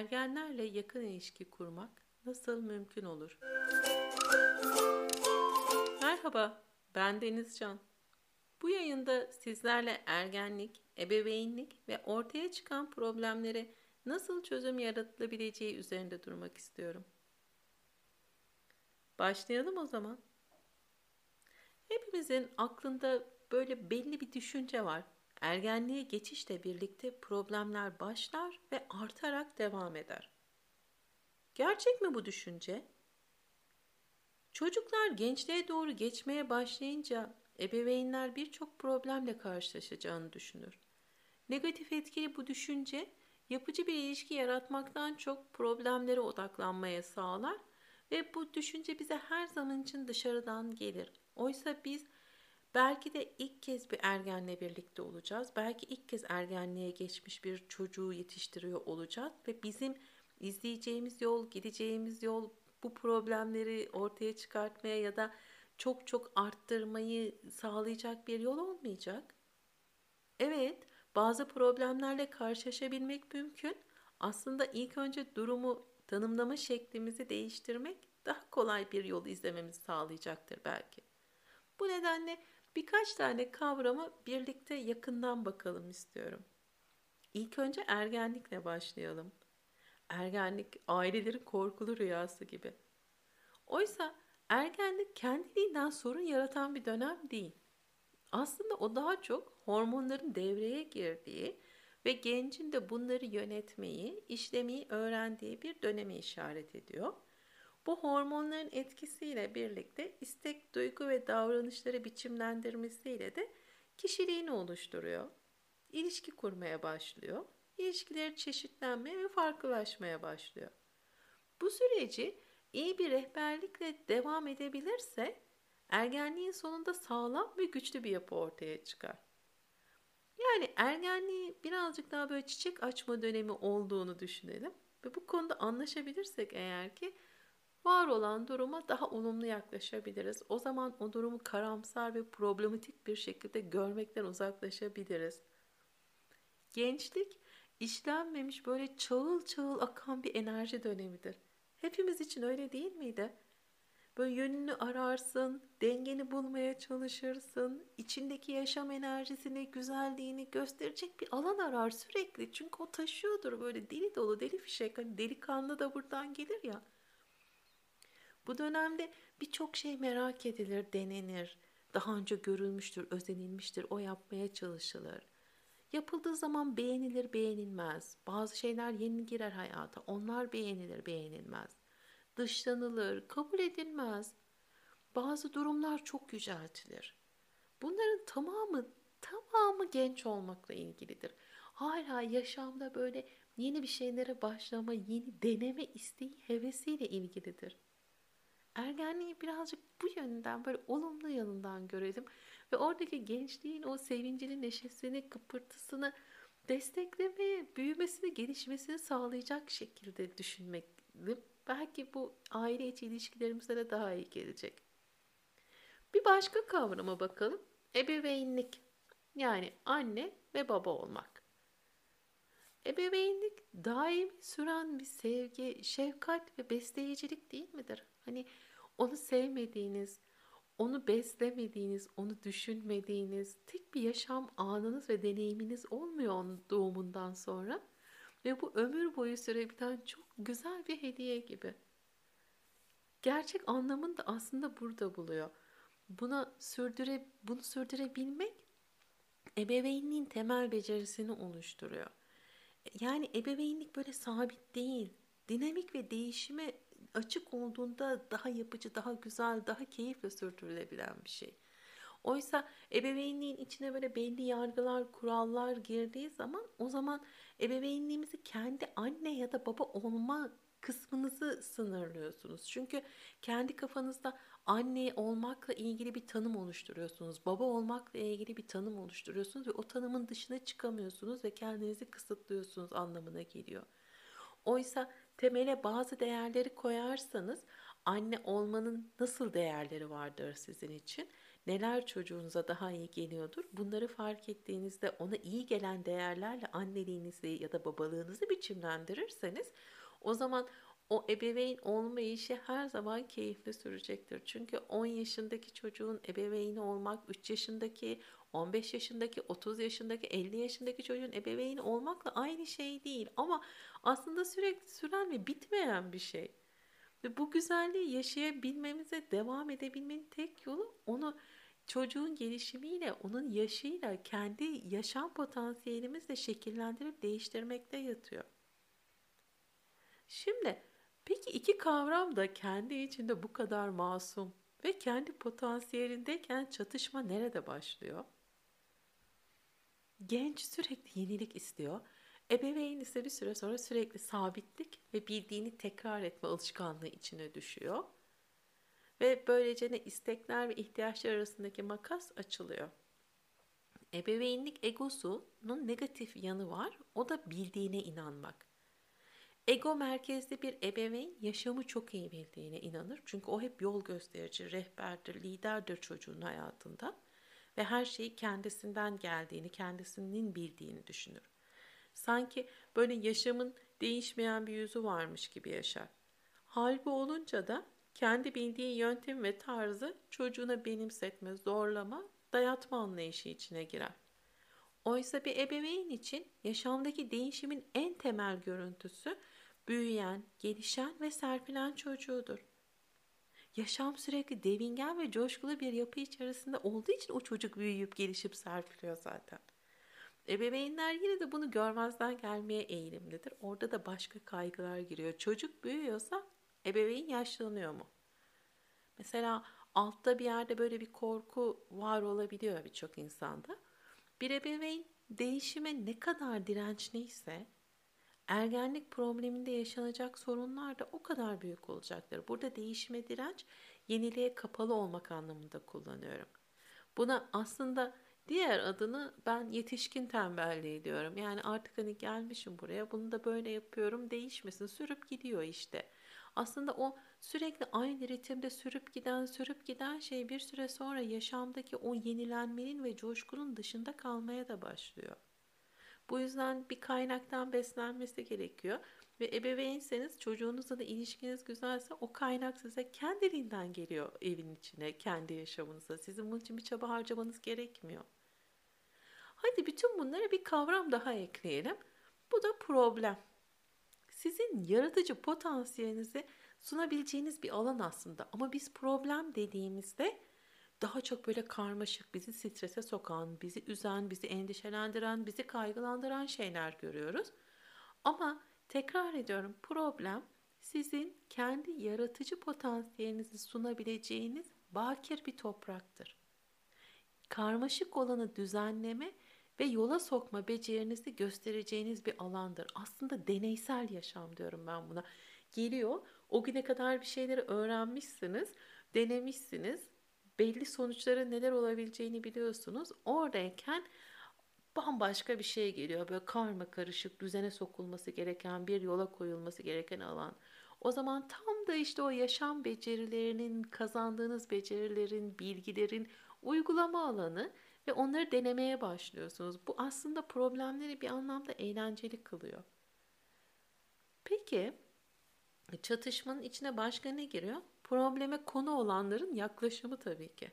ergenlerle yakın ilişki kurmak nasıl mümkün olur? Merhaba, ben Denizcan. Bu yayında sizlerle ergenlik, ebeveynlik ve ortaya çıkan problemlere nasıl çözüm yaratılabileceği üzerinde durmak istiyorum. Başlayalım o zaman. Hepimizin aklında böyle belli bir düşünce var. Ergenliğe geçişle birlikte problemler başlar ve artarak devam eder. Gerçek mi bu düşünce? Çocuklar gençliğe doğru geçmeye başlayınca ebeveynler birçok problemle karşılaşacağını düşünür. Negatif etkili bu düşünce yapıcı bir ilişki yaratmaktan çok problemlere odaklanmaya sağlar ve bu düşünce bize her zaman için dışarıdan gelir. Oysa biz belki de ilk kez bir ergenle birlikte olacağız. Belki ilk kez ergenliğe geçmiş bir çocuğu yetiştiriyor olacağız ve bizim izleyeceğimiz yol, gideceğimiz yol bu problemleri ortaya çıkartmaya ya da çok çok arttırmayı sağlayacak bir yol olmayacak. Evet, bazı problemlerle karşılaşabilmek mümkün. Aslında ilk önce durumu tanımlama şeklimizi değiştirmek daha kolay bir yol izlememizi sağlayacaktır belki. Bu nedenle birkaç tane kavrama birlikte yakından bakalım istiyorum. İlk önce ergenlikle başlayalım. Ergenlik ailelerin korkulu rüyası gibi. Oysa ergenlik kendiliğinden sorun yaratan bir dönem değil. Aslında o daha çok hormonların devreye girdiği ve gencin de bunları yönetmeyi, işlemeyi öğrendiği bir döneme işaret ediyor. Bu hormonların etkisiyle birlikte istek, duygu ve davranışları biçimlendirmesiyle de kişiliğini oluşturuyor. İlişki kurmaya başlıyor. İlişkileri çeşitlenmeye ve farklılaşmaya başlıyor. Bu süreci iyi bir rehberlikle devam edebilirse ergenliğin sonunda sağlam ve güçlü bir yapı ortaya çıkar. Yani ergenliği birazcık daha böyle çiçek açma dönemi olduğunu düşünelim ve bu konuda anlaşabilirsek eğer ki var olan duruma daha olumlu yaklaşabiliriz. O zaman o durumu karamsar ve problematik bir şekilde görmekten uzaklaşabiliriz. Gençlik işlenmemiş böyle çağıl çağıl akan bir enerji dönemidir. Hepimiz için öyle değil miydi? Böyle yönünü ararsın, dengeni bulmaya çalışırsın, içindeki yaşam enerjisini, güzelliğini gösterecek bir alan arar sürekli. Çünkü o taşıyordur böyle deli dolu, deli fişek. Hani delikanlı da buradan gelir ya. Bu dönemde birçok şey merak edilir, denenir. Daha önce görülmüştür, özenilmiştir, o yapmaya çalışılır. Yapıldığı zaman beğenilir, beğenilmez. Bazı şeyler yeni girer hayata, onlar beğenilir, beğenilmez. Dışlanılır, kabul edilmez. Bazı durumlar çok yüceltilir. Bunların tamamı tamamı genç olmakla ilgilidir. Hala yaşamda böyle yeni bir şeylere başlama, yeni deneme isteği, hevesiyle ilgilidir ergenliği birazcık bu yönden böyle olumlu yanından görelim ve oradaki gençliğin o sevincini, neşesini, kıpırtısını desteklemeye, büyümesini, gelişmesini sağlayacak şekilde düşünmek belki bu aile içi ilişkilerimize de daha iyi gelecek. Bir başka kavrama bakalım. Ebeveynlik. Yani anne ve baba olmak. Ebeveynlik daimi süren bir sevgi, şefkat ve besleyicilik değil midir? Hani onu sevmediğiniz, onu beslemediğiniz, onu düşünmediğiniz tek bir yaşam anınız ve deneyiminiz olmuyor onun doğumundan sonra. Ve bu ömür boyu sürebilen çok güzel bir hediye gibi. Gerçek anlamını da aslında burada buluyor. Buna sürdüre, bunu sürdürebilmek ebeveynliğin temel becerisini oluşturuyor. Yani ebeveynlik böyle sabit değil. Dinamik ve değişime açık olduğunda daha yapıcı, daha güzel, daha keyifle sürdürülebilen bir şey. Oysa ebeveynliğin içine böyle belli yargılar, kurallar girdiği zaman o zaman ebeveynliğimizi kendi anne ya da baba olma kısmınızı sınırlıyorsunuz. Çünkü kendi kafanızda anne olmakla ilgili bir tanım oluşturuyorsunuz. Baba olmakla ilgili bir tanım oluşturuyorsunuz ve o tanımın dışına çıkamıyorsunuz ve kendinizi kısıtlıyorsunuz anlamına geliyor. Oysa temele bazı değerleri koyarsanız anne olmanın nasıl değerleri vardır sizin için? neler çocuğunuza daha iyi geliyordur. Bunları fark ettiğinizde ona iyi gelen değerlerle anneliğinizi ya da babalığınızı biçimlendirirseniz o zaman o ebeveyn olma işi her zaman keyifli sürecektir. Çünkü 10 yaşındaki çocuğun ebeveyni olmak, 3 yaşındaki, 15 yaşındaki, 30 yaşındaki, 50 yaşındaki çocuğun ebeveyni olmakla aynı şey değil. Ama aslında sürekli süren ve bitmeyen bir şey. Ve bu güzelliği yaşayabilmemize devam edebilmenin tek yolu onu çocuğun gelişimiyle, onun yaşıyla, kendi yaşam potansiyelimizle şekillendirip değiştirmekte yatıyor. Şimdi peki iki kavram da kendi içinde bu kadar masum ve kendi potansiyelindeyken çatışma nerede başlıyor? Genç sürekli yenilik istiyor. Ebeveyn ise bir süre sonra sürekli sabitlik ve bildiğini tekrar etme alışkanlığı içine düşüyor. Ve böylece ne istekler ve ihtiyaçlar arasındaki makas açılıyor. Ebeveynlik egosunun negatif yanı var. O da bildiğine inanmak. Ego merkezli bir ebeveyn yaşamı çok iyi bildiğine inanır. Çünkü o hep yol gösterici, rehberdir, liderdir çocuğun hayatında. Ve her şeyi kendisinden geldiğini, kendisinin bildiğini düşünür. Sanki böyle yaşamın değişmeyen bir yüzü varmış gibi yaşar. Hal bu olunca da kendi bildiği yöntem ve tarzı çocuğuna benimsetme, zorlama, dayatma anlayışı içine girer. Oysa bir ebeveyn için yaşamdaki değişimin en temel görüntüsü büyüyen, gelişen ve serpilen çocuğudur. Yaşam sürekli devingen ve coşkulu bir yapı içerisinde olduğu için o çocuk büyüyüp gelişip serpiliyor zaten. Ebeveynler yine de bunu görmezden gelmeye eğilimlidir. Orada da başka kaygılar giriyor. Çocuk büyüyorsa ebeveyn yaşlanıyor mu? Mesela altta bir yerde böyle bir korku var olabiliyor birçok insanda. Bir ebeveyn değişime ne kadar dirençliyse ergenlik probleminde yaşanacak sorunlar da o kadar büyük olacaktır. Burada değişime direnç, yeniliğe kapalı olmak anlamında kullanıyorum. Buna aslında diğer adını ben yetişkin tembelliği diyorum. Yani artık hani gelmişim buraya bunu da böyle yapıyorum değişmesin sürüp gidiyor işte. Aslında o sürekli aynı ritimde sürüp giden sürüp giden şey bir süre sonra yaşamdaki o yenilenmenin ve coşkunun dışında kalmaya da başlıyor. Bu yüzden bir kaynaktan beslenmesi gerekiyor. Ve ebeveynseniz çocuğunuzla da ilişkiniz güzelse o kaynak size kendiliğinden geliyor evin içine, kendi yaşamınıza. Sizin bunun için bir çaba harcamanız gerekmiyor. Hadi bütün bunlara bir kavram daha ekleyelim. Bu da problem. Sizin yaratıcı potansiyelinizi sunabileceğiniz bir alan aslında. Ama biz problem dediğimizde daha çok böyle karmaşık, bizi strese sokan, bizi üzen, bizi endişelendiren, bizi kaygılandıran şeyler görüyoruz. Ama tekrar ediyorum problem sizin kendi yaratıcı potansiyelinizi sunabileceğiniz bakir bir topraktır. Karmaşık olanı düzenleme ve yola sokma becerinizi göstereceğiniz bir alandır. Aslında deneysel yaşam diyorum ben buna. Geliyor, o güne kadar bir şeyleri öğrenmişsiniz, denemişsiniz, belli sonuçların neler olabileceğini biliyorsunuz. Oradayken bambaşka bir şey geliyor. Böyle karma karışık, düzene sokulması gereken, bir yola koyulması gereken alan. O zaman tam da işte o yaşam becerilerinin, kazandığınız becerilerin, bilgilerin uygulama alanı ve onları denemeye başlıyorsunuz. Bu aslında problemleri bir anlamda eğlenceli kılıyor. Peki çatışmanın içine başka ne giriyor? Probleme konu olanların yaklaşımı tabii ki.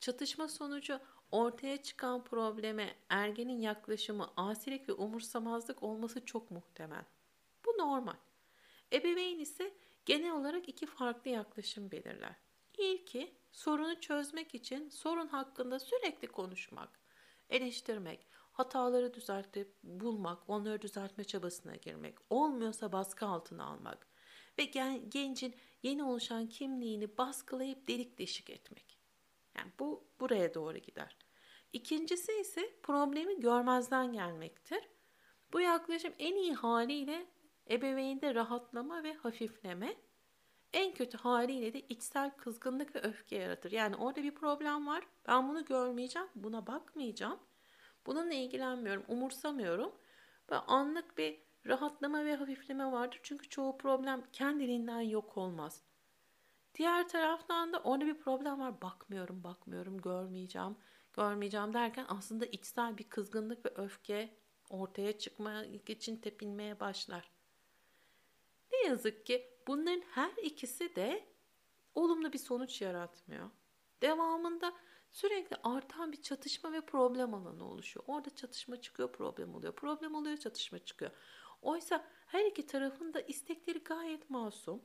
Çatışma sonucu ortaya çıkan probleme ergenin yaklaşımı asilik ve umursamazlık olması çok muhtemel. Bu normal. Ebeveyn ise genel olarak iki farklı yaklaşım belirler. İlki sorunu çözmek için sorun hakkında sürekli konuşmak, eleştirmek, hataları düzeltip bulmak, onları düzeltme çabasına girmek, olmuyorsa baskı altına almak ve gen- gencin yeni oluşan kimliğini baskılayıp delik deşik etmek. Yani bu buraya doğru gider. İkincisi ise problemi görmezden gelmektir. Bu yaklaşım en iyi haliyle ebeveynde rahatlama ve hafifleme, en kötü haliyle de içsel kızgınlık ve öfke yaratır. Yani orada bir problem var. Ben bunu görmeyeceğim, buna bakmayacağım. Bununla ilgilenmiyorum, umursamıyorum. Ve anlık bir rahatlama ve hafifleme vardır. Çünkü çoğu problem kendiliğinden yok olmaz. Diğer taraftan da orada bir problem var. Bakmıyorum, bakmıyorum, görmeyeceğim, görmeyeceğim derken aslında içsel bir kızgınlık ve öfke ortaya çıkmak için tepinmeye başlar. Ne yazık ki bunların her ikisi de olumlu bir sonuç yaratmıyor. Devamında sürekli artan bir çatışma ve problem alanı oluşuyor. Orada çatışma çıkıyor, problem oluyor. Problem oluyor, çatışma çıkıyor. Oysa her iki tarafın da istekleri gayet masum.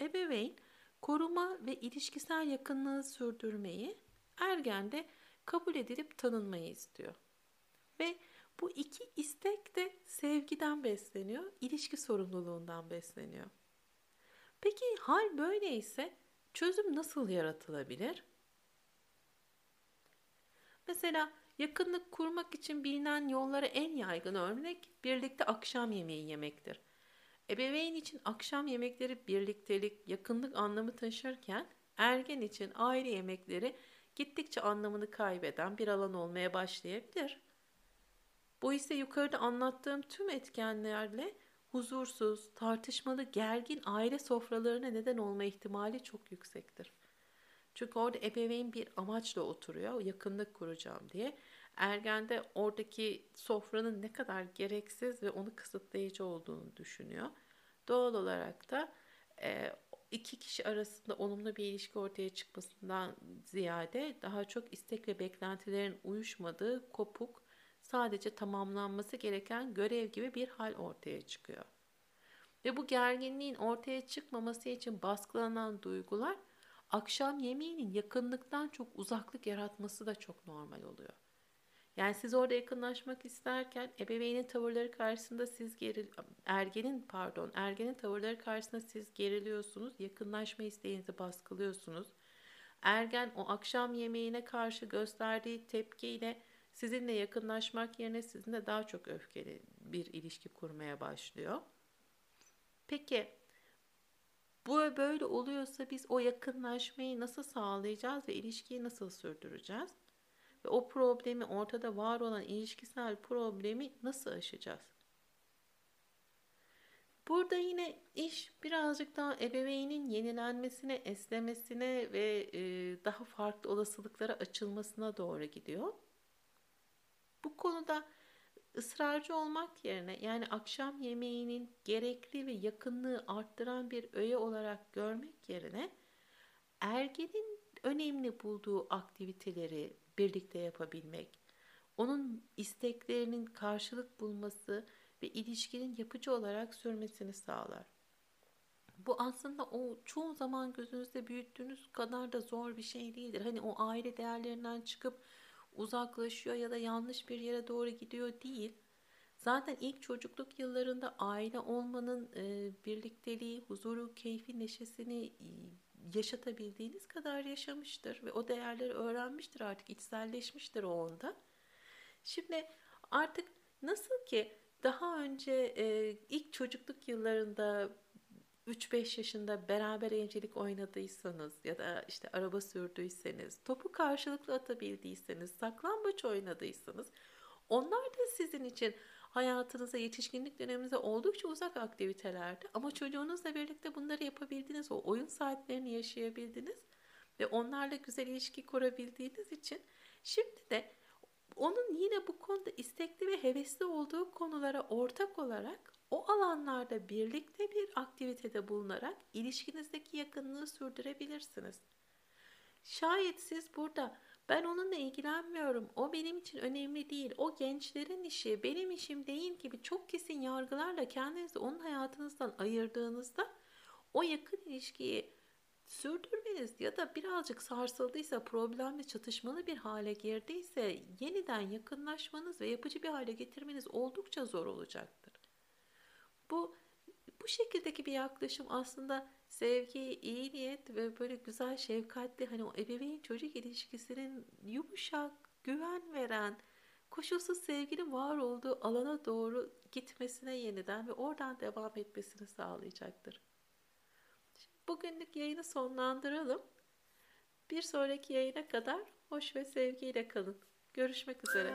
Ebeveyn koruma ve ilişkisel yakınlığı sürdürmeyi ergende kabul edilip tanınmayı istiyor. Ve bu iki istek de sevgiden besleniyor, ilişki sorumluluğundan besleniyor. Peki hal böyleyse çözüm nasıl yaratılabilir? Mesela yakınlık kurmak için bilinen yollara en yaygın örnek birlikte akşam yemeği yemektir. Ebeveyn için akşam yemekleri birliktelik, yakınlık anlamı taşırken ergen için aile yemekleri gittikçe anlamını kaybeden bir alan olmaya başlayabilir. Bu ise yukarıda anlattığım tüm etkenlerle huzursuz, tartışmalı, gergin aile sofralarına neden olma ihtimali çok yüksektir. Çünkü orada ebeveyn bir amaçla oturuyor, yakınlık kuracağım diye. Ergen de oradaki sofranın ne kadar gereksiz ve onu kısıtlayıcı olduğunu düşünüyor. Doğal olarak da e, iki kişi arasında olumlu bir ilişki ortaya çıkmasından ziyade daha çok istek ve beklentilerin uyuşmadığı kopuk, sadece tamamlanması gereken görev gibi bir hal ortaya çıkıyor. Ve bu gerginliğin ortaya çıkmaması için baskılanan duygular akşam yemeğinin yakınlıktan çok uzaklık yaratması da çok normal oluyor. Yani siz orada yakınlaşmak isterken ebeveynin tavırları karşısında siz geril ergenin pardon ergenin tavırları karşısında siz geriliyorsunuz. Yakınlaşma isteğinizi baskılıyorsunuz. Ergen o akşam yemeğine karşı gösterdiği tepkiyle sizinle yakınlaşmak yerine sizinle daha çok öfkeli bir ilişki kurmaya başlıyor. Peki bu böyle oluyorsa biz o yakınlaşmayı nasıl sağlayacağız ve ilişkiyi nasıl sürdüreceğiz? Ve o problemi ortada var olan ilişkisel problemi nasıl aşacağız? Burada yine iş birazcık daha ebeveynin yenilenmesine, esnemesine ve daha farklı olasılıklara açılmasına doğru gidiyor. Bu konuda ısrarcı olmak yerine yani akşam yemeğinin gerekli ve yakınlığı arttıran bir öğe olarak görmek yerine ergenin önemli bulduğu aktiviteleri birlikte yapabilmek, onun isteklerinin karşılık bulması ve ilişkinin yapıcı olarak sürmesini sağlar. Bu aslında o çoğu zaman gözünüzde büyüttüğünüz kadar da zor bir şey değildir. Hani o aile değerlerinden çıkıp uzaklaşıyor ya da yanlış bir yere doğru gidiyor değil. Zaten ilk çocukluk yıllarında aile olmanın e, birlikteliği, huzuru, keyfi, neşesini e, yaşatabildiğiniz kadar yaşamıştır ve o değerleri öğrenmiştir artık içselleşmiştir o onda. Şimdi artık nasıl ki daha önce e, ilk çocukluk yıllarında 3-5 yaşında beraber evcilik oynadıysanız ya da işte araba sürdüyseniz, topu karşılıklı atabildiyseniz, saklambaç oynadıysanız onlar da sizin için hayatınıza, yetişkinlik döneminize oldukça uzak aktivitelerdi. Ama çocuğunuzla birlikte bunları yapabildiniz, o oyun saatlerini yaşayabildiniz ve onlarla güzel ilişki kurabildiğiniz için şimdi de onun yine bu konuda istekli ve hevesli olduğu konulara ortak olarak o alanlarda birlikte bir aktivitede bulunarak ilişkinizdeki yakınlığı sürdürebilirsiniz. Şayet siz burada ben onunla ilgilenmiyorum, o benim için önemli değil, o gençlerin işi, benim işim değil gibi çok kesin yargılarla kendinizi onun hayatınızdan ayırdığınızda o yakın ilişkiyi sürdürmeniz ya da birazcık sarsıldıysa, problemli, çatışmalı bir hale girdiyse yeniden yakınlaşmanız ve yapıcı bir hale getirmeniz oldukça zor olacaktır. Bu bu şekildeki bir yaklaşım aslında sevgi, iyi niyet ve böyle güzel, şefkatli hani o ebeveyn çocuk ilişkisinin yumuşak, güven veren, koşulsuz sevginin var olduğu alana doğru gitmesine yeniden ve oradan devam etmesini sağlayacaktır. Bugünlük yayını sonlandıralım. Bir sonraki yayına kadar hoş ve sevgiyle kalın. Görüşmek üzere.